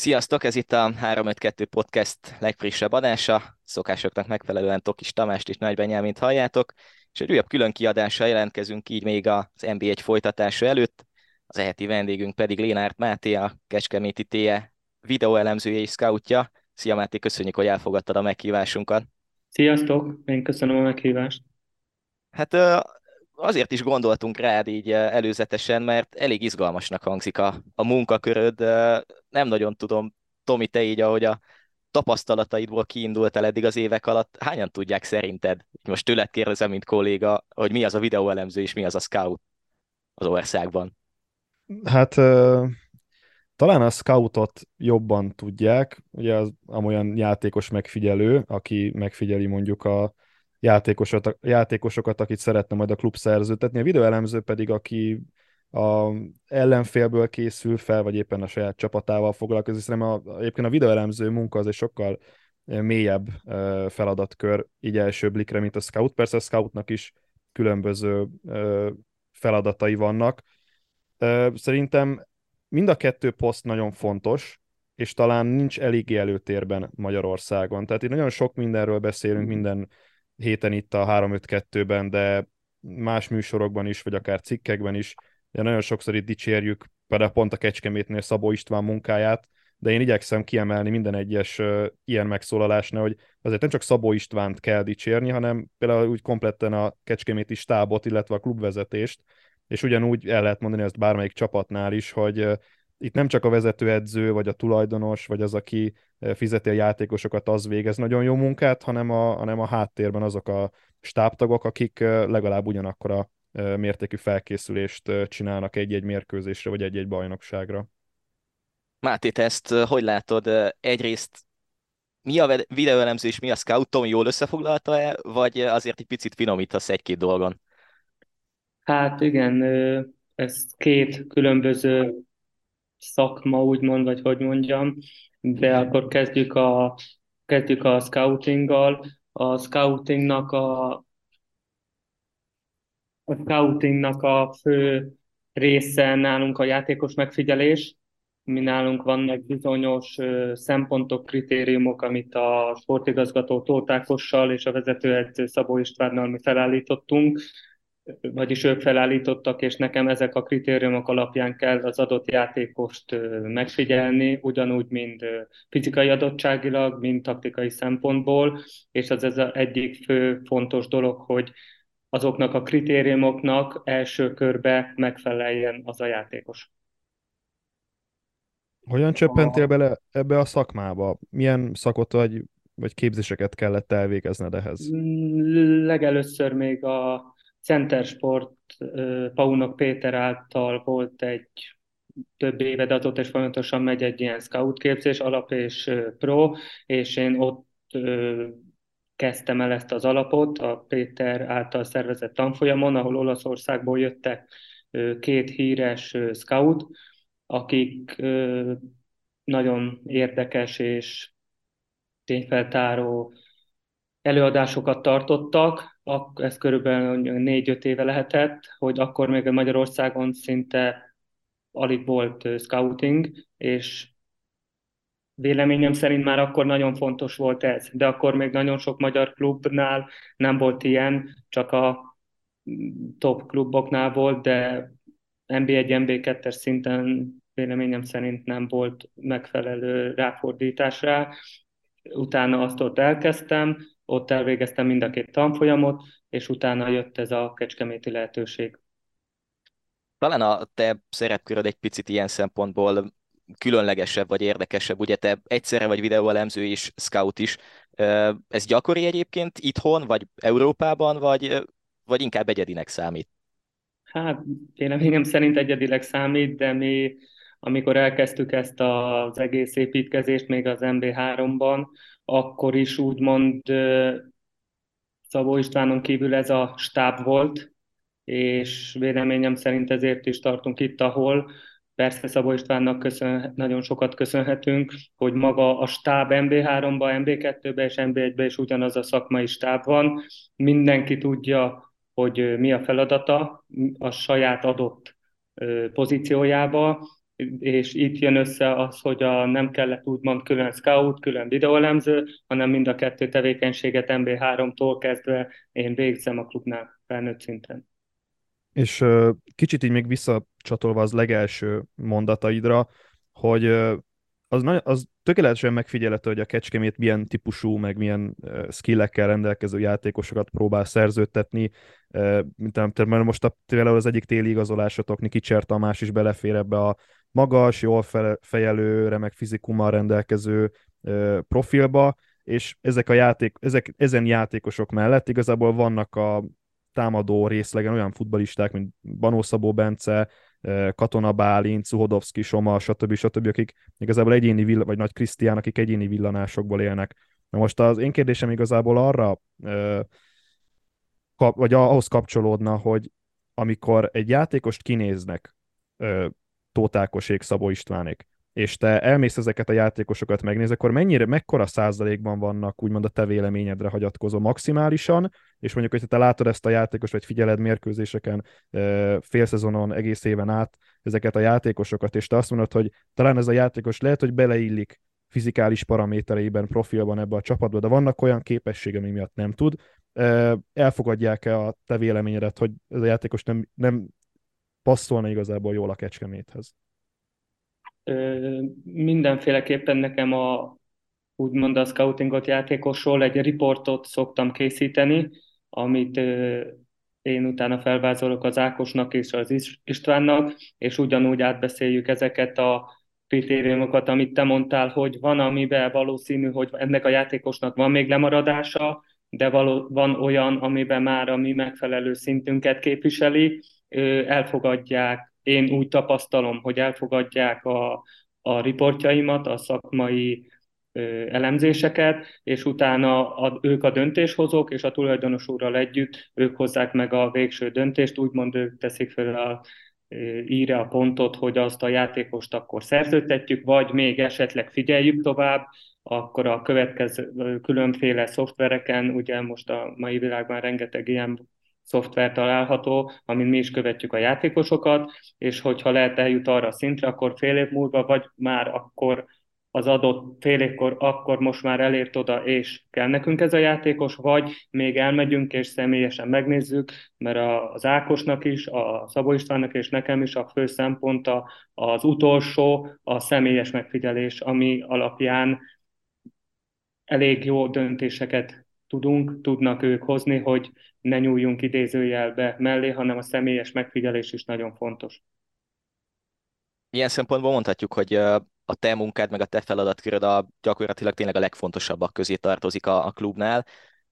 Sziasztok, ez itt a 352 Podcast legfrissebb adása. Szokásoknak megfelelően Tokis Tamást és Nagy Benyámint halljátok, és egy újabb külön kiadással jelentkezünk így még az NB1 folytatása előtt. Az eheti vendégünk pedig Lénárt Máté, a Kecskeméti TE videóelemzője és scoutja. Szia Máté, köszönjük, hogy elfogadtad a meghívásunkat. Sziasztok, én köszönöm a meghívást. Hát azért is gondoltunk rád így előzetesen, mert elég izgalmasnak hangzik a, a munkaköröd. Nem nagyon tudom, Tomi, te így, ahogy a tapasztalataidból kiindultál eddig az évek alatt, hányan tudják szerinted, most tőled kérdezem, mint kolléga, hogy mi az a videóelemző és mi az a scout az országban? Hát talán a scoutot jobban tudják, ugye az amolyan játékos megfigyelő, aki megfigyeli mondjuk a játékosokat, játékosokat, akit szeretne majd a klub szerződtetni. A videóelemző pedig, aki a ellenfélből készül fel, vagy éppen a saját csapatával foglalkozik. Szerintem a, egyébként a videóelemző munka az egy sokkal mélyebb feladatkör, így első blikre, mint a scout. Persze a scoutnak is különböző feladatai vannak. Szerintem mind a kettő poszt nagyon fontos, és talán nincs eléggé előtérben Magyarországon. Tehát itt nagyon sok mindenről beszélünk, mm. minden héten itt a 3-5-2-ben, de más műsorokban is, vagy akár cikkekben is, de nagyon sokszor itt dicsérjük, például pont a Kecskemétnél Szabó István munkáját, de én igyekszem kiemelni minden egyes uh, ilyen megszólalásnál, hogy azért nem csak Szabó Istvánt kell dicsérni, hanem például úgy kompletten a Kecskeméti stábot, illetve a klubvezetést, és ugyanúgy el lehet mondani ezt bármelyik csapatnál is, hogy itt nem csak a vezetőedző, vagy a tulajdonos, vagy az, aki eh, fizeti a játékosokat, az végez nagyon jó munkát, hanem a, hanem a háttérben azok a stábtagok, akik eh, legalább ugyanakkor a eh, mértékű felkészülést csinálnak egy-egy mérkőzésre, vagy egy-egy bajnokságra. Máté, te ezt hogy látod? Egyrészt mi a videóelemző és mi a scout? Tom jól összefoglalta-e, vagy azért egy picit finomítasz egy-két dolgon? Hát igen, ez két különböző szakma, úgymond, vagy hogy mondjam, de akkor kezdjük a, kezdjük a scoutinggal. A scoutingnak a, a scoutingnak a fő része nálunk a játékos megfigyelés. Mi nálunk vannak bizonyos szempontok, kritériumok, amit a sportigazgató Tótákossal és a vezetőedző Szabó Istvánnal mi felállítottunk, vagyis ők felállítottak, és nekem ezek a kritériumok alapján kell az adott játékost megfigyelni, ugyanúgy, mint fizikai adottságilag, mint taktikai szempontból, és az ez az egyik fő fontos dolog, hogy azoknak a kritériumoknak első körbe megfeleljen az a játékos. Hogyan csöppentél bele ebbe a szakmába? Milyen szakot vagy, vagy képzéseket kellett elvégezned ehhez? Legelőször még a Centersport Paunok Péter által volt egy több éve, de azóta is folyamatosan megy egy ilyen scout képzés, alap és pro, és én ott kezdtem el ezt az alapot a Péter által szervezett tanfolyamon, ahol Olaszországból jöttek két híres scout, akik nagyon érdekes és tényfeltáró előadásokat tartottak, ez körülbelül négy-öt éve lehetett, hogy akkor még Magyarországon szinte alig volt scouting, és véleményem szerint már akkor nagyon fontos volt ez, de akkor még nagyon sok magyar klubnál nem volt ilyen, csak a top kluboknál volt, de NB1, NB2-es szinten véleményem szerint nem volt megfelelő ráfordítás rá. Utána azt ott elkezdtem, ott elvégeztem mind a két tanfolyamot, és utána jött ez a kecskeméti lehetőség. Talán a te szerepköröd egy picit ilyen szempontból különlegesebb vagy érdekesebb, ugye te egyszerre vagy videóelemző és scout is. Ez gyakori egyébként itthon, vagy Európában, vagy, vagy inkább egyedinek számít? Hát véleményem szerint egyedileg számít, de mi amikor elkezdtük ezt az egész építkezést még az MB3-ban, akkor is úgymond Szabó Istvánon kívül ez a stáb volt, és véleményem szerint ezért is tartunk itt, ahol persze Szabó Istvánnak köszön, nagyon sokat köszönhetünk, hogy maga a stáb MB3-ba, MB2-be és MB1-be is ugyanaz a szakmai stáb van. Mindenki tudja, hogy mi a feladata a saját adott pozíciójába, és itt jön össze az, hogy a, nem kellett úgymond külön scout, külön videóelemző, hanem mind a kettő tevékenységet MB3-tól kezdve én végzem a klubnál felnőtt szinten. És kicsit így még visszacsatolva az legelső mondataidra, hogy az, az tökéletesen megfigyelhető, hogy a Kecskemét milyen típusú, meg milyen skillekkel rendelkező játékosokat próbál szerződtetni. Mint mert most a, például az egyik téli igazolásotok, Nikicser Tamás is belefér ebbe a magas, jól fejelő, remek fizikummal rendelkező profilba, és ezek a játék, ezek, ezen játékosok mellett igazából vannak a támadó részlegen olyan futbalisták, mint Banó Szabó Bence, Katona Bálint, Szuhodovszki, Soma, stb. stb., akik igazából egyéni, vill- vagy Nagy Krisztián, akik egyéni villanásokból élnek. Na most az én kérdésem igazából arra, vagy ahhoz kapcsolódna, hogy amikor egy játékost kinéznek Tótákosék, Szabó Istvánék, és te elmész ezeket a játékosokat megnéz, akkor mennyire, mekkora százalékban vannak úgymond a te véleményedre hagyatkozó maximálisan, és mondjuk, hogy te látod ezt a játékos, vagy figyeled mérkőzéseken, félszezonon, egész éven át ezeket a játékosokat, és te azt mondod, hogy talán ez a játékos lehet, hogy beleillik fizikális paramétereiben, profilban ebbe a csapatba, de vannak olyan képessége, ami miatt nem tud. Elfogadják-e a te véleményedet, hogy ez a játékos nem, nem passzolna igazából jól a kecskeméthez? mindenféleképpen nekem a úgymond a scoutingot játékosról egy riportot szoktam készíteni, amit én utána felvázolok az Ákosnak és az Istvánnak, és ugyanúgy átbeszéljük ezeket a kritériumokat, amit te mondtál, hogy van, amiben valószínű, hogy ennek a játékosnak van még lemaradása, de való, van olyan, amiben már a mi megfelelő szintünket képviseli, elfogadják. Én úgy tapasztalom, hogy elfogadják a, a riportjaimat, a szakmai elemzéseket, és utána a, ők a döntéshozók, és a tulajdonos úrral együtt ők hozzák meg a végső döntést, úgymond ők teszik fel a íre a pontot, hogy azt a játékost akkor szerződtetjük, vagy még esetleg figyeljük tovább, akkor a következő különféle szoftvereken, ugye most a mai világban rengeteg ilyen szoftver található, amin mi is követjük a játékosokat, és hogyha lehet eljut arra a szintre, akkor fél év múlva, vagy már akkor az adott fél évkor, akkor most már elért oda, és kell nekünk ez a játékos, vagy még elmegyünk és személyesen megnézzük, mert az Ákosnak is, a Szabó Istvánnak és nekem is a fő szempont az utolsó, a személyes megfigyelés, ami alapján elég jó döntéseket tudunk, tudnak ők hozni, hogy ne nyúljunk idézőjelbe mellé, hanem a személyes megfigyelés is nagyon fontos. Ilyen szempontból mondhatjuk, hogy a te munkád, meg a te feladatköröd a gyakorlatilag tényleg a legfontosabbak közé tartozik a, a klubnál.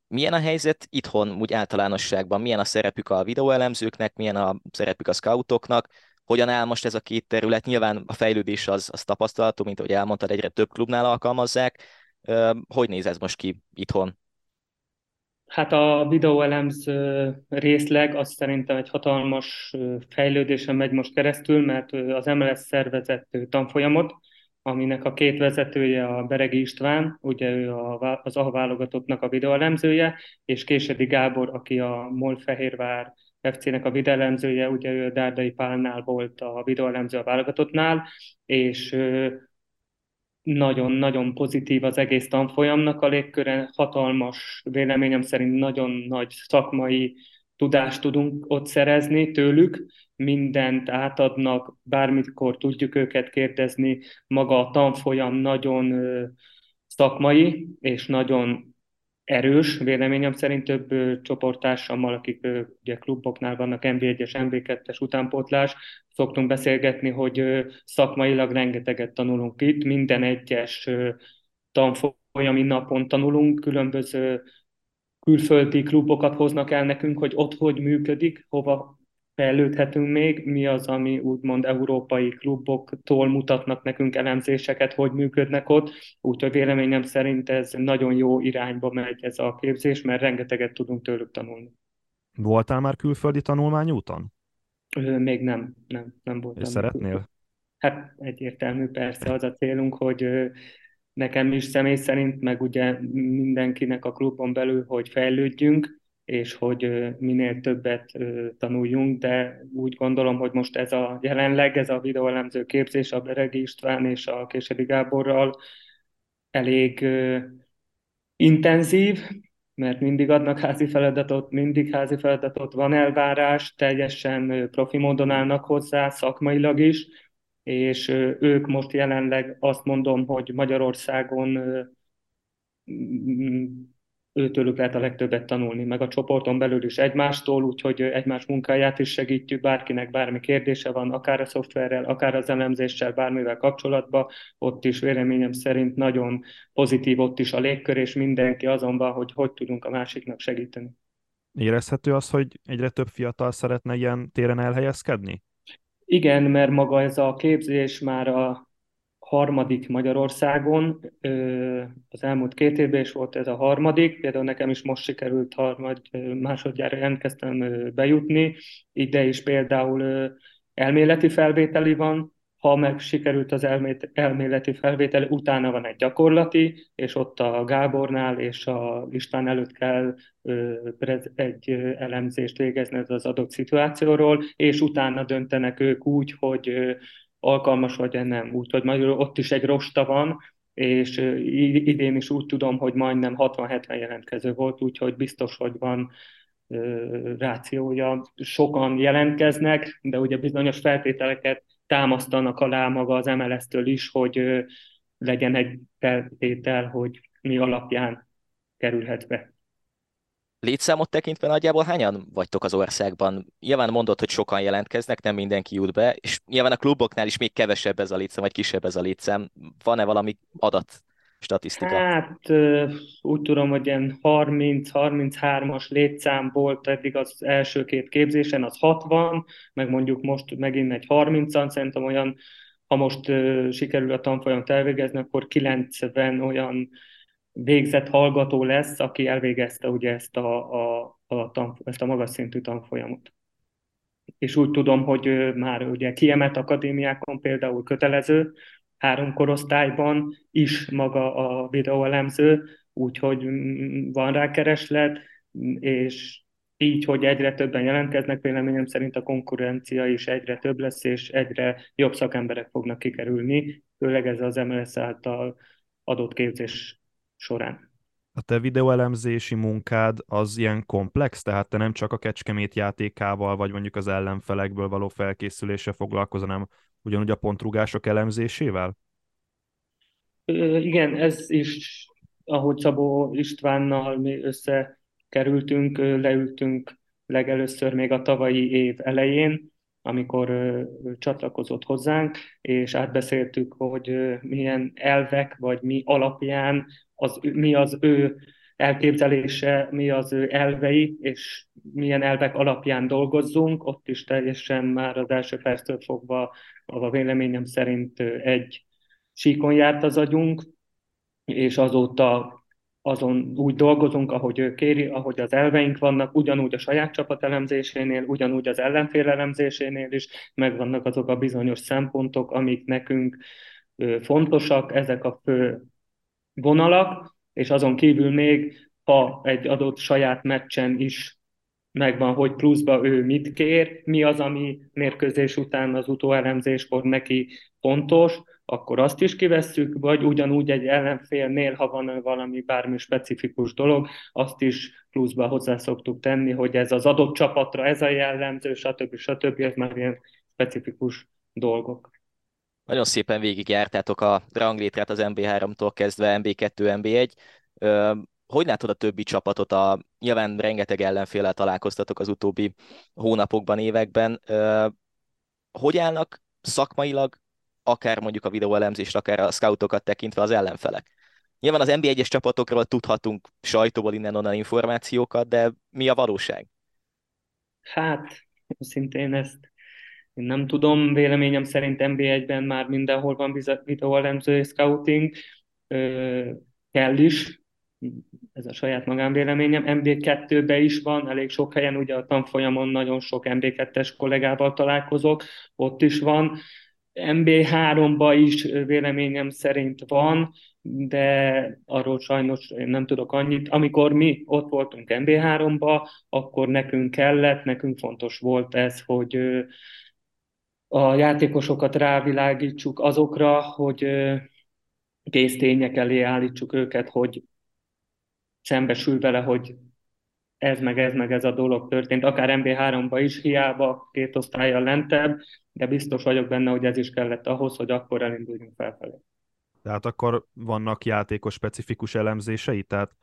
Milyen a helyzet itthon, úgy általánosságban? Milyen a szerepük a videóelemzőknek, milyen a szerepük a scoutoknak? Hogyan áll most ez a két terület? Nyilván a fejlődés az, az tapasztalható, mint ahogy elmondtad, egyre több klubnál alkalmazzák. Hogy néz ez most ki itthon? Hát a videóelemző részleg az szerintem egy hatalmas fejlődésen megy most keresztül, mert az MLS szervezett tanfolyamot, aminek a két vezetője a Beregi István, ugye ő az AHA válogatottnak a videóelemzője, és Késedi Gábor, aki a MOL Fehérvár FC-nek a videóelemzője, ugye ő a Dárdai Pálnál volt a videóelemző a válogatottnál, és nagyon-nagyon pozitív az egész tanfolyamnak. A légköre, hatalmas, véleményem szerint nagyon nagy szakmai tudást tudunk ott szerezni tőlük, mindent átadnak, bármikor tudjuk őket kérdezni, maga a tanfolyam nagyon szakmai, és nagyon erős, véleményem szerint több ö, csoporttársammal, akik ö, ugye kluboknál vannak, MB1-es, MB2-es utánpótlás, szoktunk beszélgetni, hogy ö, szakmailag rengeteget tanulunk itt, minden egyes ö, tanfolyami napon tanulunk, különböző külföldi klubokat hoznak el nekünk, hogy ott hogy működik, hova fejlődhetünk még, mi az, ami úgymond európai kluboktól mutatnak nekünk elemzéseket, hogy működnek ott, úgyhogy véleményem szerint ez nagyon jó irányba megy ez a képzés, mert rengeteget tudunk tőlük tanulni. Voltál már külföldi tanulmányúton? Még nem, nem, nem voltam. És szeretnél? Hát egyértelmű, persze az a célunk, hogy nekem is személy szerint, meg ugye mindenkinek a klubon belül, hogy fejlődjünk, és hogy minél többet tanuljunk, de úgy gondolom, hogy most ez a jelenleg, ez a videóelemző képzés a Beregi István és a Késedi Gáborral elég intenzív, mert mindig adnak házi feladatot, mindig házi feladatot, van elvárás, teljesen profi módon állnak hozzá, szakmailag is, és ők most jelenleg azt mondom, hogy Magyarországon őtőlük lehet a legtöbbet tanulni, meg a csoporton belül is egymástól, úgyhogy egymás munkáját is segítjük, bárkinek bármi kérdése van, akár a szoftverrel, akár az elemzéssel, bármivel kapcsolatban, ott is véleményem szerint nagyon pozitív ott is a légkör, és mindenki azon van, hogy hogy tudunk a másiknak segíteni. Érezhető az, hogy egyre több fiatal szeretne ilyen téren elhelyezkedni? Igen, mert maga ez a képzés már a harmadik Magyarországon, az elmúlt két évben is volt ez a harmadik, például nekem is most sikerült harmad, másodjára jelentkeztem bejutni, ide is például elméleti felvételi van, ha meg sikerült az elméleti felvétel, utána van egy gyakorlati, és ott a Gábornál és a István előtt kell egy elemzést végezni az adott szituációról, és utána döntenek ők úgy, hogy alkalmas vagy nem. Úgyhogy majd ott is egy rosta van, és idén is úgy tudom, hogy majdnem 60-70 jelentkező volt, úgyhogy biztos, hogy van rációja. Sokan jelentkeznek, de ugye bizonyos feltételeket támasztanak alá maga az MLS-től is, hogy legyen egy feltétel, hogy mi alapján kerülhet be. Létszámot tekintve nagyjából hányan vagytok az országban? Nyilván mondod, hogy sokan jelentkeznek, nem mindenki jut be, és nyilván a kluboknál is még kevesebb ez a létszám, vagy kisebb ez a létszám. Van-e valami adat, statisztika? Hát úgy tudom, hogy ilyen 30-33-as létszám volt eddig az első két képzésen, az 60, meg mondjuk most megint egy 30-an, szerintem olyan, ha most sikerül a tanfolyamat elvégezni, akkor 90 olyan végzett hallgató lesz, aki elvégezte ugye ezt a, a, a, tan, ezt a magas szintű tanfolyamot. És úgy tudom, hogy már ugye kiemelt akadémiákon például kötelező, három korosztályban is maga a videóelemző, úgyhogy mm, van rá kereslet, és így, hogy egyre többen jelentkeznek, véleményem szerint a konkurencia is egyre több lesz, és egyre jobb szakemberek fognak kikerülni, főleg ez az MLS által adott képzés során. A te videóelemzési munkád az ilyen komplex, tehát te nem csak a Kecskemét játékával, vagy mondjuk az ellenfelekből való felkészülése foglalkozol, hanem ugyanúgy a pontrugások elemzésével? Igen, ez is, ahogy Szabó Istvánnal mi összekerültünk, leültünk legelőször még a tavalyi év elején, amikor csatlakozott hozzánk, és átbeszéltük, hogy milyen elvek, vagy mi alapján, az, mi az ő elképzelése, mi az ő elvei, és milyen elvek alapján dolgozzunk. Ott is teljesen már az első perctől fogva a véleményem szerint egy síkon járt az agyunk, és azóta azon úgy dolgozunk, ahogy ő kéri, ahogy az elveink vannak, ugyanúgy a saját csapat elemzésénél, ugyanúgy az ellenfél elemzésénél is megvannak azok a bizonyos szempontok, amik nekünk fontosak, ezek a fő vonalak, és azon kívül még, ha egy adott saját meccsen is megvan, hogy pluszba ő mit kér, mi az, ami mérkőzés után az utóelemzéskor neki fontos, akkor azt is kivesszük, vagy ugyanúgy egy ellenfélnél, ha van valami bármi specifikus dolog, azt is pluszba hozzá szoktuk tenni, hogy ez az adott csapatra ez a jellemző, stb. stb. Ez már ilyen specifikus dolgok. Nagyon szépen végigjártátok a ranglétrát az MB3-tól kezdve MB2, MB1. Hogy látod a többi csapatot? A, nyilván rengeteg ellenféllel találkoztatok az utóbbi hónapokban, években. Hogy állnak szakmailag akár mondjuk a videóelemzést, akár a scoutokat tekintve az ellenfelek. Nyilván az NB1-es csapatokról tudhatunk sajtóból innen-onnan információkat, de mi a valóság? Hát, szintén ezt én nem tudom, véleményem szerint NB1-ben már mindenhol van videóelemző és scouting, ö, kell is, ez a saját magánvéleményem. MB2-ben is van, elég sok helyen, ugye a tanfolyamon nagyon sok MB2-es kollégával találkozok, ott is van MB3-ba is véleményem szerint van, de arról sajnos én nem tudok annyit. Amikor mi ott voltunk MB3-ba, akkor nekünk kellett, nekünk fontos volt ez, hogy a játékosokat rávilágítsuk azokra, hogy késztények elé állítsuk őket, hogy szembesül vele, hogy ez meg ez meg ez a dolog történt, akár MB3-ba is, hiába két osztálya lentebb, de biztos vagyok benne, hogy ez is kellett ahhoz, hogy akkor elinduljunk felfelé. Tehát akkor vannak játékos specifikus elemzései, tehát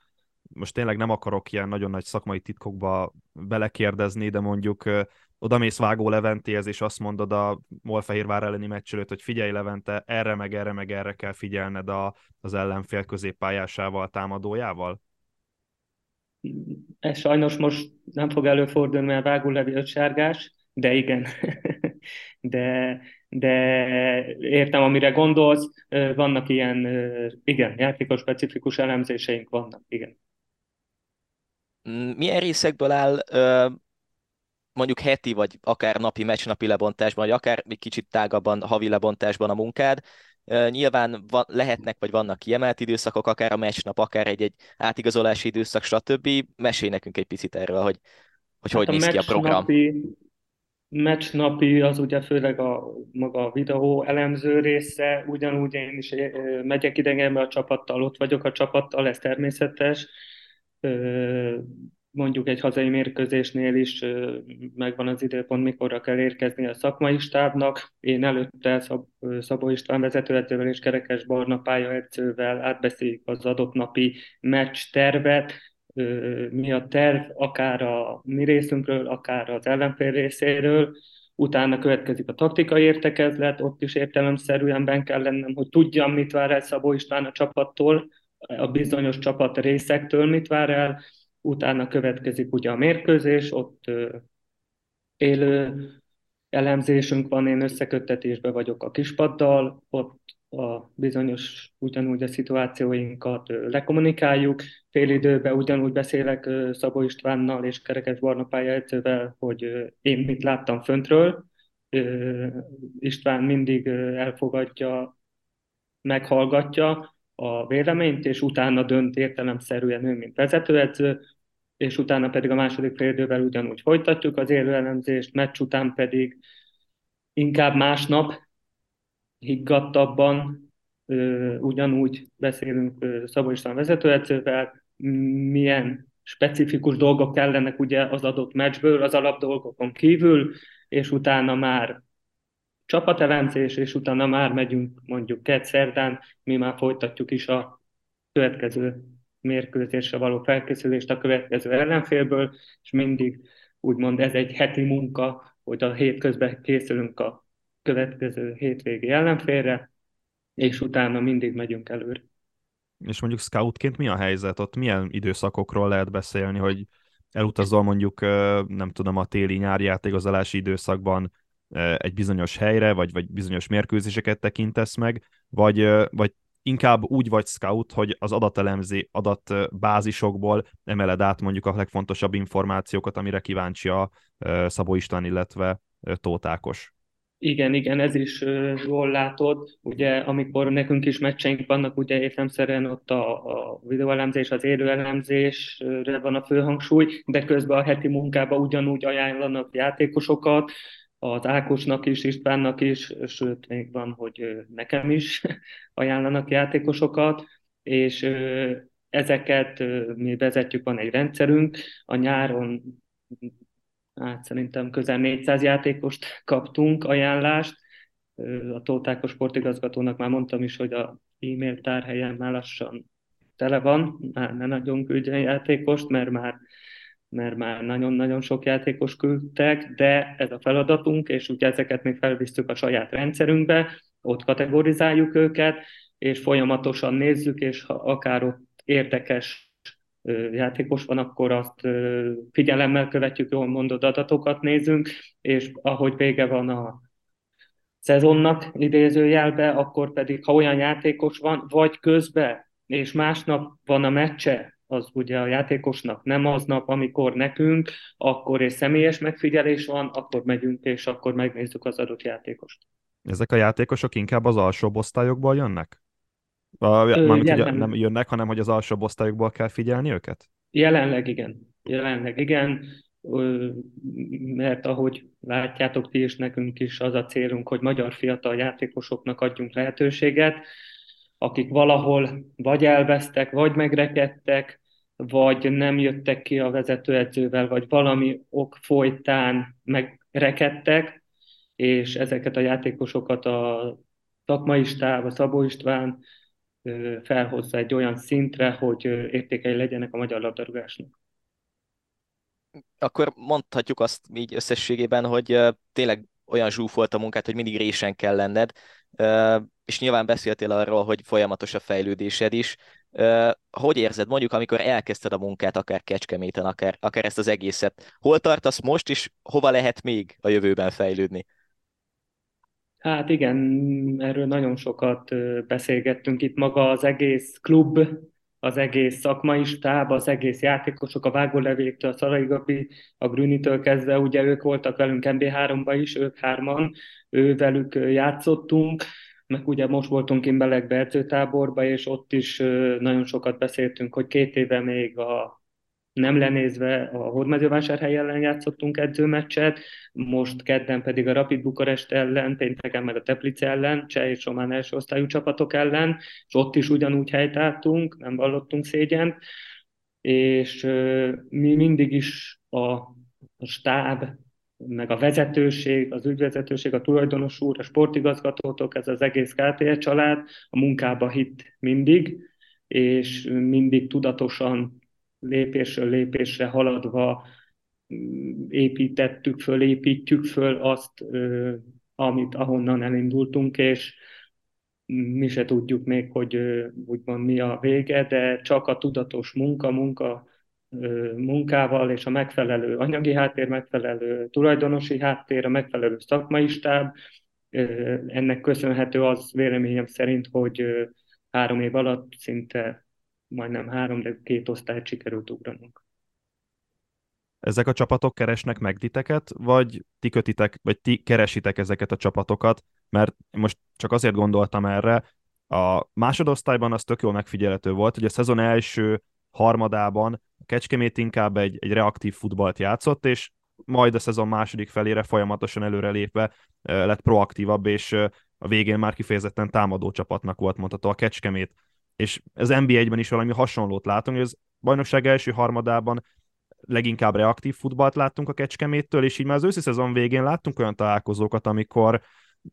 most tényleg nem akarok ilyen nagyon nagy szakmai titkokba belekérdezni, de mondjuk odamész Vágó Leventéhez, és azt mondod a Molfehérvár elleni meccs hogy figyelj Levente, erre meg erre meg erre kell figyelned a, az ellenfél középpályásával, támadójával? Ez sajnos most nem fog előfordulni, mert Vágó Levi sárgás, de igen. de, de értem, amire gondolsz, vannak ilyen, igen, játékos specifikus elemzéseink vannak, igen. Milyen részekből áll mondjuk heti, vagy akár napi, meccsnapi lebontásban, vagy akár egy kicsit tágabban, havi lebontásban a munkád. Nyilván van, lehetnek, vagy vannak kiemelt időszakok, akár a meccsnap, akár egy-egy átigazolási időszak, stb. Mesélj nekünk egy picit erről, hogy hogy, hát hogy néz ki a program. Meccs napi az ugye főleg a maga a videó elemző része, ugyanúgy én is megyek idegenbe a csapattal, ott vagyok a csapattal, ez természetes mondjuk egy hazai mérkőzésnél is megvan az időpont, mikorra kell érkezni a szakmai stábnak. Én előtte Szab- Szabó István vezetőedzővel és Kerekes Barna pályaedzővel átbeszéljük az adott napi meccs tervet, mi a terv, akár a mi részünkről, akár az ellenfél részéről, utána következik a taktikai értekezlet, ott is értelemszerűen ben kell lennem, hogy tudjam, mit vár el Szabó István a csapattól, a bizonyos csapat részektől mit vár el, utána következik ugye a mérkőzés, ott élő elemzésünk van, én összeköttetésben vagyok a kispaddal, ott a bizonyos ugyanúgy a szituációinkat lekommunikáljuk. Fél időben ugyanúgy beszélek Szabó Istvánnal és Kerekes Barna pályaedzővel, hogy én mit láttam föntről. István mindig elfogadja, meghallgatja a véleményt, és utána dönt értelemszerűen ő, mint vezetőedző, és utána pedig a második fél ugyanúgy folytatjuk az élő elemzést, meccs után pedig inkább másnap higgadtabban ö, ugyanúgy beszélünk Szabó István vezetőedzővel, milyen specifikus dolgok kellenek ugye az adott meccsből, az alapdolgokon kívül, és utána már csapatelemzés, és utána már megyünk mondjuk kett szerdán, mi már folytatjuk is a következő mérkőzésre való felkészülést a következő ellenfélből, és mindig úgymond ez egy heti munka, hogy a hét közben készülünk a következő hétvégi ellenfélre, és utána mindig megyünk előre. És mondjuk scoutként mi a helyzet? Ott milyen időszakokról lehet beszélni, hogy elutazol mondjuk, nem tudom, a téli-nyári játékozási időszakban egy bizonyos helyre, vagy, vagy bizonyos mérkőzéseket tekintesz meg, vagy, vagy inkább úgy vagy scout, hogy az adatelemzé, adatbázisokból emeled át mondjuk a legfontosabb információkat, amire kíváncsi a Szabó István, illetve Tótákos. Igen, igen, ez is jól látod. Ugye, amikor nekünk is meccseink vannak, ugye értemszerűen ott a, a videóelemzés, az élőelemzésre van a főhangsúly, de közben a heti munkában ugyanúgy ajánlanak játékosokat, az Ákosnak is, Istvánnak is, sőt, még van, hogy nekem is ajánlanak játékosokat, és ezeket mi vezetjük, van egy rendszerünk, a nyáron hát szerintem közel 400 játékost kaptunk ajánlást, a Tótákos sportigazgatónak már mondtam is, hogy a e-mail tárhelyen már lassan tele van, már ne nagyon küldjen játékost, mert már mert már nagyon-nagyon sok játékos küldtek, de ez a feladatunk, és ugye ezeket még felvisztük a saját rendszerünkbe, ott kategorizáljuk őket, és folyamatosan nézzük, és ha akár ott érdekes játékos van, akkor azt figyelemmel követjük, jól mondott adatokat nézünk, és ahogy vége van a szezonnak idézőjelbe, akkor pedig, ha olyan játékos van, vagy közben, és másnap van a meccse, az ugye a játékosnak nem aznap, amikor nekünk, akkor és személyes megfigyelés van, akkor megyünk, és akkor megnézzük az adott játékost. Ezek a játékosok inkább az alsóbb osztályokból jönnek? Mármint, hogy nem jönnek, hanem hogy az alsóbb osztályokból kell figyelni őket? Jelenleg igen. Jelenleg igen, mert ahogy látjátok ti és nekünk is az a célunk, hogy magyar fiatal játékosoknak adjunk lehetőséget, akik valahol vagy elvesztek, vagy megrekedtek, vagy nem jöttek ki a vezetőedzővel, vagy valami ok folytán megrekedtek, és ezeket a játékosokat a szakmai stáb, a Szabó István felhozza egy olyan szintre, hogy értékei legyenek a magyar labdarúgásnak. Akkor mondhatjuk azt így összességében, hogy tényleg olyan zsúfolt a munkát, hogy mindig résen kell lenned, és nyilván beszéltél arról, hogy folyamatos a fejlődésed is. Hogy érzed, mondjuk, amikor elkezdted a munkát, akár Kecskeméten, akár, akár ezt az egészet, hol tartasz most, és hova lehet még a jövőben fejlődni? Hát igen, erről nagyon sokat beszélgettünk itt. Maga az egész klub, az egész szakmai stáb, az egész játékosok, a vágólevéktől, a Szarai Gabi, a Grünitől kezdve, ugye ők voltak velünk MB3-ba is, ők hárman, ő velük játszottunk, meg ugye most voltunk kint Belegbe edzőtáborba, és ott is nagyon sokat beszéltünk, hogy két éve még a nem lenézve a Hódmezővásárhely ellen játszottunk edzőmeccset, most kedden pedig a Rapid Bukarest ellen, pénteken meg a Teplice ellen, cseh és román első osztályú csapatok ellen, és ott is ugyanúgy helytáltunk, nem vallottunk szégyent, és mi mindig is a, stáb, meg a vezetőség, az ügyvezetőség, a tulajdonos úr, a sportigazgatótok, ez az egész KTE család a munkába hitt mindig, és mindig tudatosan lépésről lépésre haladva mm, építettük föl, építjük föl azt, amit ahonnan elindultunk, és mi se tudjuk még, hogy úgymond mi a vége, de csak a tudatos munka, munka munkával és a megfelelő anyagi háttér, megfelelő tulajdonosi háttér, a megfelelő szakmai stáb, ennek köszönhető az véleményem szerint, hogy három év alatt szinte majdnem három, de két osztályt sikerült ugranunk. Ezek a csapatok keresnek meg titeket, vagy ti kötitek, vagy ti keresitek ezeket a csapatokat, mert most csak azért gondoltam erre, a másodosztályban az tök jól megfigyelhető volt, hogy a szezon első harmadában a Kecskemét inkább egy, egy reaktív futballt játszott, és majd a szezon második felére folyamatosan előrelépve lett proaktívabb, és a végén már kifejezetten támadó csapatnak volt mondható a Kecskemét. És az NBA-ben is valami hasonlót látunk, hogy az bajnokság első harmadában leginkább reaktív futballt láttunk a Kecskeméttől, és így már az őszi szezon végén láttunk olyan találkozókat, amikor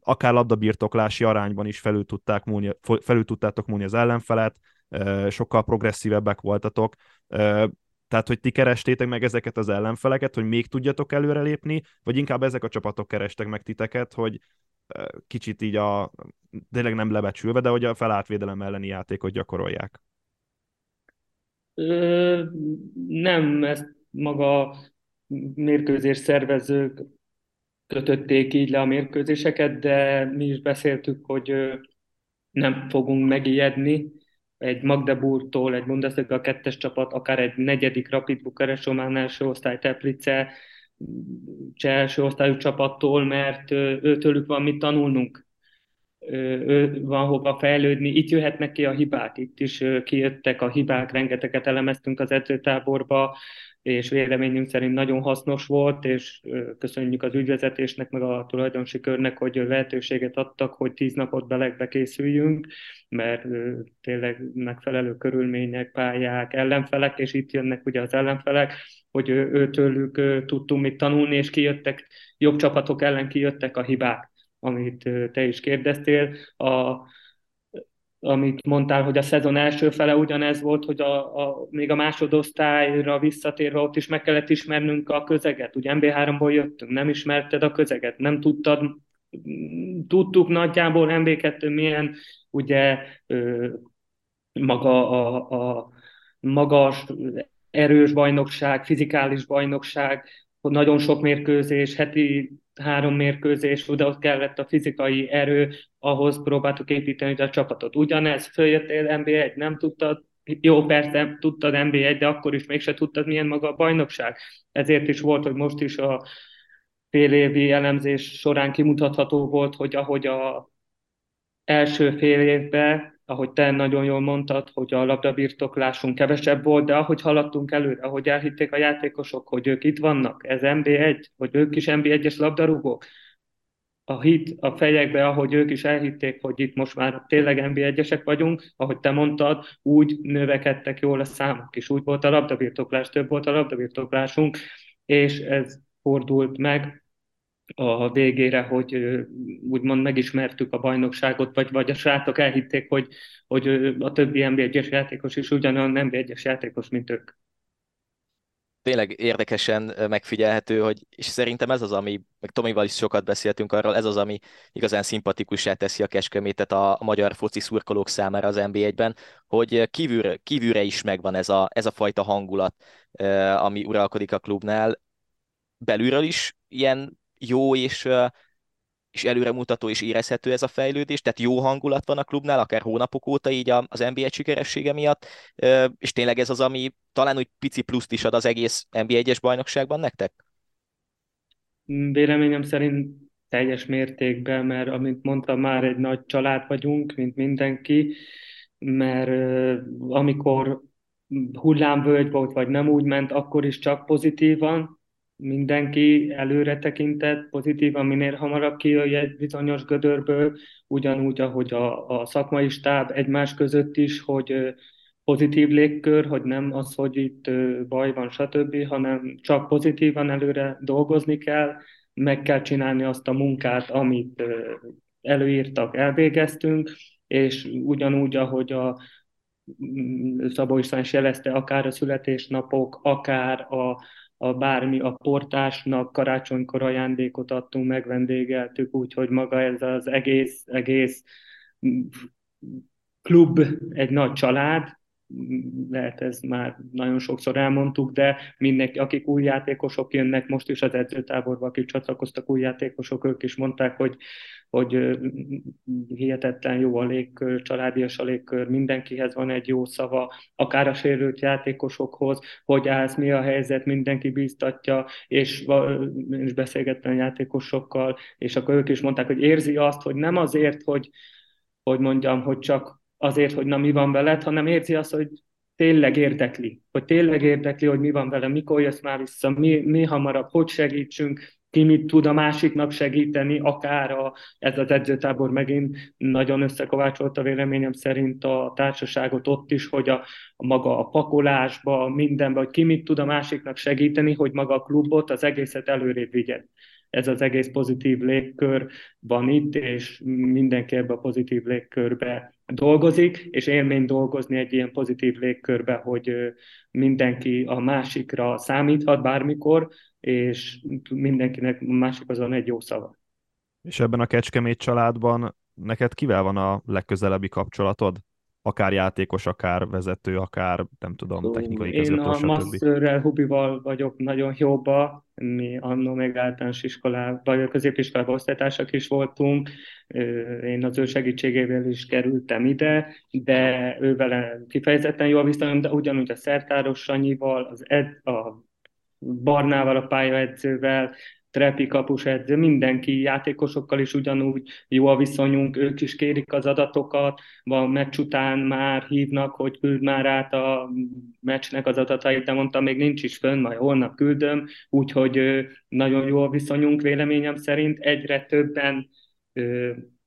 akár labdabirtoklási arányban is felül, tudták múlni, felül tudtátok múlni az ellenfelet, sokkal progresszívebbek voltatok, tehát, hogy ti kerestétek meg ezeket az ellenfeleket, hogy még tudjatok előrelépni, vagy inkább ezek a csapatok kerestek meg titeket, hogy kicsit így a, tényleg nem lebecsülve, de hogy a felátvédelem elleni játékot gyakorolják? Nem, ezt maga mérkőzés szervezők kötötték így le a mérkőzéseket, de mi is beszéltük, hogy nem fogunk megijedni. Egy Magdeburgtól, egy Bundesliga kettes csapat, akár egy negyedik Rapid Bukarest, Román első osztály Teplice, cseh első osztályú csapattól, mert őtőlük van mit tanulnunk, van hova fejlődni. Itt jöhetnek ki a hibák, itt is kijöttek a hibák, rengeteget elemeztünk az edzőtáborba, és véleményünk szerint nagyon hasznos volt, és köszönjük az ügyvezetésnek, meg a tulajdonosi körnek, hogy lehetőséget adtak, hogy tíz napot belegbe készüljünk, mert tényleg megfelelő körülmények, pályák, ellenfelek, és itt jönnek ugye az ellenfelek, hogy őtőlük tudtunk mit tanulni, és kijöttek, jobb csapatok ellen kijöttek a hibák, amit te is kérdeztél. A, amit mondtál, hogy a szezon első fele ugyanez volt, hogy a, a, még a másodosztályra visszatérve ott is meg kellett ismernünk a közeget. Ugye MB3-ból jöttünk, nem ismerted a közeget, nem tudtad, tudtuk nagyjából MB2 milyen, ugye maga a, a magas erős bajnokság, fizikális bajnokság, nagyon sok mérkőzés, heti három mérkőzés, oda ott kellett a fizikai erő, ahhoz próbáltuk építeni a csapatot. Ugyanez, följöttél NB1, nem tudtad, jó, persze tudtad NB1, de akkor is mégse tudtad, milyen maga a bajnokság. Ezért is volt, hogy most is a félévi elemzés során kimutatható volt, hogy ahogy a első fél évben ahogy te nagyon jól mondtad, hogy a labdabirtoklásunk kevesebb volt, de ahogy haladtunk előre, ahogy elhitték a játékosok, hogy ők itt vannak, ez MB1, hogy ők is MB1-es labdarúgók, a hit a fejekbe, ahogy ők is elhitték, hogy itt most már tényleg NB1-esek vagyunk, ahogy te mondtad, úgy növekedtek jól a számok, és úgy volt a labdabirtoklás, több volt a labdabirtoklásunk, és ez fordult meg a végére, hogy úgymond megismertük a bajnokságot, vagy, vagy a srácok elhitték, hogy, hogy a többi NB1-es játékos is ugyanolyan NB1-es játékos, mint ők. Tényleg érdekesen megfigyelhető, hogy, és szerintem ez az, ami, meg Tomival is sokat beszéltünk arról, ez az, ami igazán szimpatikussá teszi a Keskemétet a, magyar foci szurkolók számára az NB1-ben, hogy kívül, kívülre is megvan ez a, ez a fajta hangulat, ami uralkodik a klubnál, belülről is ilyen jó és, és előremutató és érezhető ez a fejlődés, tehát jó hangulat van a klubnál, akár hónapok óta így az NBA sikeressége miatt, és tényleg ez az, ami talán úgy pici pluszt is ad az egész NBA egyes bajnokságban nektek? Véleményem szerint teljes mértékben, mert amint mondtam, már egy nagy család vagyunk, mint mindenki, mert amikor hullámvölgy volt, vagy nem úgy ment, akkor is csak pozitívan, mindenki előre tekintett, pozitívan minél hamarabb kijöjj egy bizonyos gödörből, ugyanúgy, ahogy a, a szakmai stáb egymás között is, hogy pozitív légkör, hogy nem az, hogy itt baj van, stb., hanem csak pozitívan előre dolgozni kell, meg kell csinálni azt a munkát, amit előírtak, elvégeztünk, és ugyanúgy, ahogy a Szabó István is jelezte, akár a születésnapok, akár a, a bármi, a portásnak karácsonykor ajándékot adtunk, megvendégeltük, úgyhogy maga ez az egész, egész klub egy nagy család, lehet ez már nagyon sokszor elmondtuk, de mindenki, akik új játékosok jönnek, most is az edzőtáborba, akik csatlakoztak új játékosok, ők is mondták, hogy, hogy hihetetlen jó a légkör, családias a légkör, mindenkihez van egy jó szava, akár a sérült játékosokhoz, hogy állsz, mi a helyzet, mindenki bíztatja, és én is beszélgettem a játékosokkal, és akkor ők is mondták, hogy érzi azt, hogy nem azért, hogy hogy mondjam, hogy csak azért, hogy na mi van veled, hanem érzi azt, hogy tényleg érdekli, hogy tényleg érdekli, hogy mi van vele, mikor jössz már vissza, mi, mi hamarabb, hogy segítsünk, ki mit tud a másiknak segíteni, akár a, ez az edzőtábor megint nagyon összekovácsolta véleményem szerint a társaságot ott is, hogy a, a maga a pakolásba, mindenben, hogy ki mit tud a másiknak segíteni, hogy maga a klubot, az egészet előrébb vigyen ez az egész pozitív légkör van itt, és mindenki ebbe a pozitív légkörbe dolgozik, és élmény dolgozni egy ilyen pozitív légkörbe, hogy mindenki a másikra számíthat bármikor, és mindenkinek a másik azon egy jó szava. És ebben a Kecskemét családban neked kivel van a legközelebbi kapcsolatod? Akár játékos, akár vezető, akár nem tudom, technikai közvető, Én a Masszörrel, Hubival vagyok nagyon jóba, mi annó még általános iskolában, vagy a középiskolában osztálytársak is voltunk, én az ő segítségével is kerültem ide, de ő vele kifejezetten jó viszonyom, de ugyanúgy a Szertáros Sanyival, az ed, a Barnával, a pályaedzővel, Trepi kapus edző, mindenki játékosokkal is ugyanúgy jó a viszonyunk, ők is kérik az adatokat, a meccs után már hívnak, hogy küld már át a meccsnek az adatait, de mondtam, még nincs is fönn, majd holnap küldöm, úgyhogy nagyon jó a viszonyunk véleményem szerint, egyre többen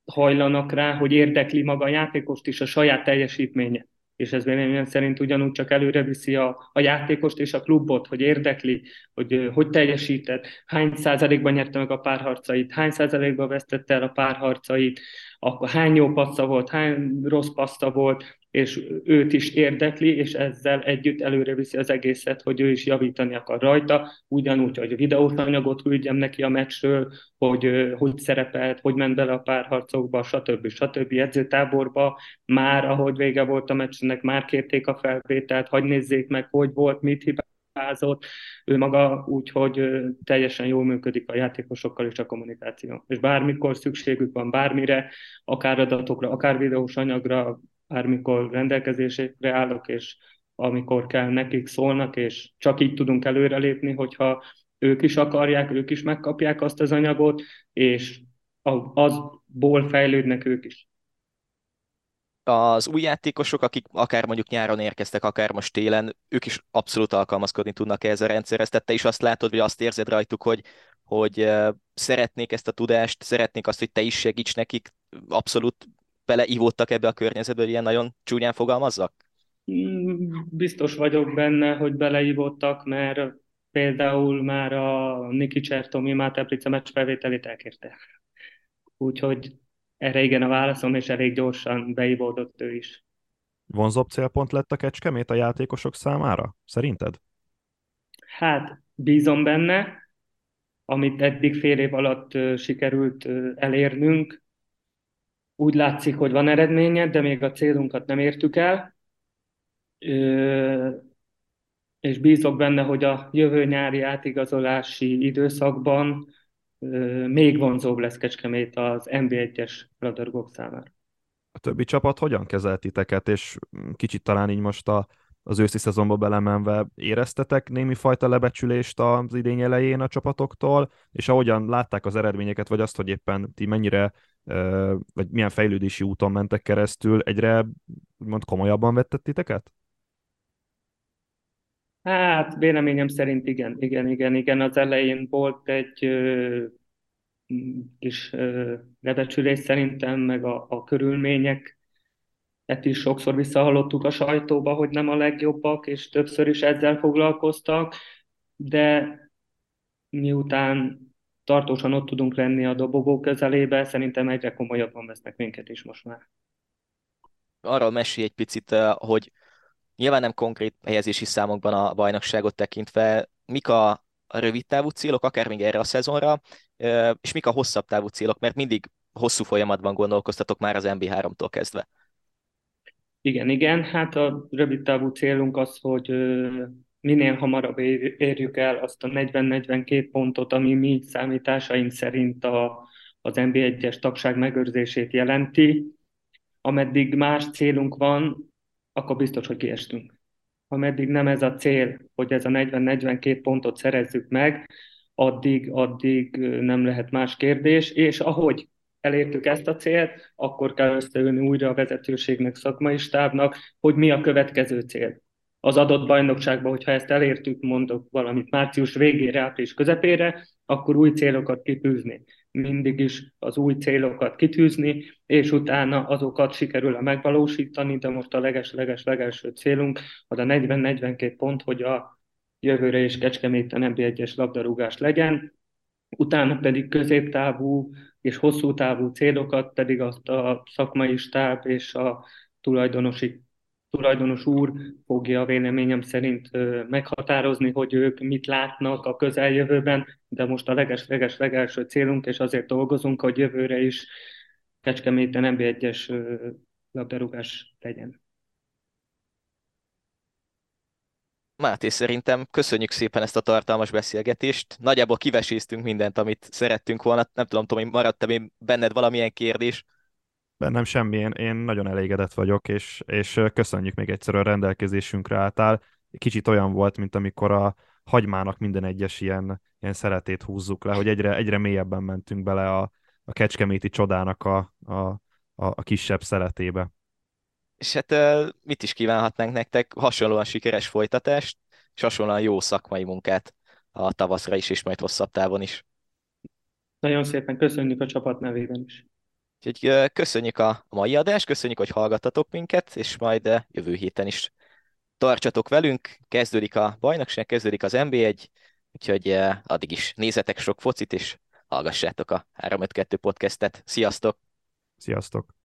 hajlanak rá, hogy érdekli maga a játékost is a saját teljesítménye és ez véleményem szerint ugyanúgy csak előre viszi a, a játékost és a klubot, hogy érdekli, hogy hogy teljesített, hány százalékban nyerte meg a párharcait, hány százalékban vesztette el a párharcait, akkor hány jó passza volt, hány rossz passza volt, és őt is érdekli, és ezzel együtt előre viszi az egészet, hogy ő is javítani akar rajta, ugyanúgy, hogy a videós anyagot küldjem neki a meccsről, hogy hogy szerepelt, hogy ment bele a párharcokba, stb. stb. edzőtáborba, már ahogy vége volt a meccsnek, már kérték a felvételt, hogy nézzék meg, hogy volt, mit hibázott, ő maga úgy, hogy teljesen jól működik a játékosokkal és a kommunikáció. És bármikor szükségük van bármire, akár adatokra, akár videós anyagra, bármikor rendelkezésre állok, és amikor kell nekik szólnak, és csak így tudunk előrelépni, hogyha ők is akarják, ők is megkapják azt az anyagot, és azból fejlődnek ők is az új játékosok, akik akár mondjuk nyáron érkeztek, akár most télen, ők is abszolút alkalmazkodni tudnak ehhez a rendszerhez. Tehát te is azt látod, vagy azt érzed rajtuk, hogy, hogy szeretnék ezt a tudást, szeretnék azt, hogy te is segíts nekik, abszolút beleívódtak ebbe a környezetbe, hogy ilyen nagyon csúnyán fogalmazzak? Biztos vagyok benne, hogy beleívódtak, mert például már a Niki Csertomi már Teplice meccs felvételét elkérte. Úgyhogy erre igen a válaszom, és elég gyorsan beivódott ő is. Vonzóbb célpont lett a Kecskemét a játékosok számára, szerinted? Hát, bízom benne, amit eddig fél év alatt sikerült elérnünk. Úgy látszik, hogy van eredménye, de még a célunkat nem értük el. És bízok benne, hogy a jövő nyári átigazolási időszakban még vonzóbb lesz Kecskemét az NB1-es labdarúgók számára. A többi csapat hogyan kezelt és kicsit talán így most a, az őszi szezonba belemenve éreztetek némi fajta lebecsülést az idény elején a csapatoktól, és ahogyan látták az eredményeket, vagy azt, hogy éppen ti mennyire, vagy milyen fejlődési úton mentek keresztül, egyre úgymond komolyabban vettek titeket? Hát véleményem szerint igen, igen, igen, igen. Az elején volt egy ö, kis ö, lebecsülés szerintem, meg a, a körülmények. Ezt is sokszor visszahallottuk a sajtóba, hogy nem a legjobbak, és többször is ezzel foglalkoztak, de miután tartósan ott tudunk lenni a dobogó közelébe, szerintem egyre komolyabban vesznek minket is most már. Arról mesélj egy picit, hogy Nyilván nem konkrét helyezési számokban a bajnokságot tekintve, mik a rövid távú célok, akár még erre a szezonra, és mik a hosszabb távú célok, mert mindig hosszú folyamatban gondolkoztatok már az MB3-tól kezdve. Igen, igen, hát a rövid távú célunk az, hogy minél hamarabb érjük el azt a 40-42 pontot, ami mi számításaink szerint a, az NB1-es tagság megőrzését jelenti. Ameddig más célunk van, akkor biztos, hogy kiestünk. Ameddig nem ez a cél, hogy ez a 40-42 pontot szerezzük meg, addig, addig nem lehet más kérdés, és ahogy elértük ezt a célt, akkor kell összeülni újra a vezetőségnek, szakmai stábnak, hogy mi a következő cél. Az adott bajnokságban, hogyha ezt elértük, mondok valamit március végére, április közepére, akkor új célokat kitűzni mindig is az új célokat kitűzni, és utána azokat sikerül megvalósítani, de most a leges-leges-legelső célunk az a 40-42 pont, hogy a jövőre is Kecskeméten nb 1 labdarúgás legyen, utána pedig középtávú és hosszú távú célokat pedig azt a szakmai stáb és a tulajdonosi tulajdonos úr fogja véleményem szerint meghatározni, hogy ők mit látnak a közeljövőben, de most a leges-leges-legelső célunk, és azért dolgozunk, hogy jövőre is Kecskeméten NB1-es labdarúgás legyen. Máté, szerintem köszönjük szépen ezt a tartalmas beszélgetést. Nagyjából kiveséztünk mindent, amit szerettünk volna. Nem tudom, Tomi, maradt-e még benned valamilyen kérdés? Bennem semmi, én, én nagyon elégedett vagyok, és, és köszönjük még egyszer a rendelkezésünkre álltál. Kicsit olyan volt, mint amikor a hagymának minden egyes ilyen, ilyen szeretét húzzuk le, hogy egyre, egyre mélyebben mentünk bele a, a kecskeméti csodának a, a, a, kisebb szeretébe. És hát mit is kívánhatnánk nektek? Hasonlóan sikeres folytatást, és hasonlóan jó szakmai munkát a tavaszra is, és majd hosszabb távon is. Nagyon szépen köszönjük a csapat nevében is. Úgyhogy köszönjük a mai adást, köszönjük, hogy hallgattatok minket, és majd jövő héten is tartsatok velünk. Kezdődik a bajnokság, kezdődik az NB1, úgyhogy addig is nézzetek sok focit, és hallgassátok a 352 podcastet. Sziasztok! Sziasztok!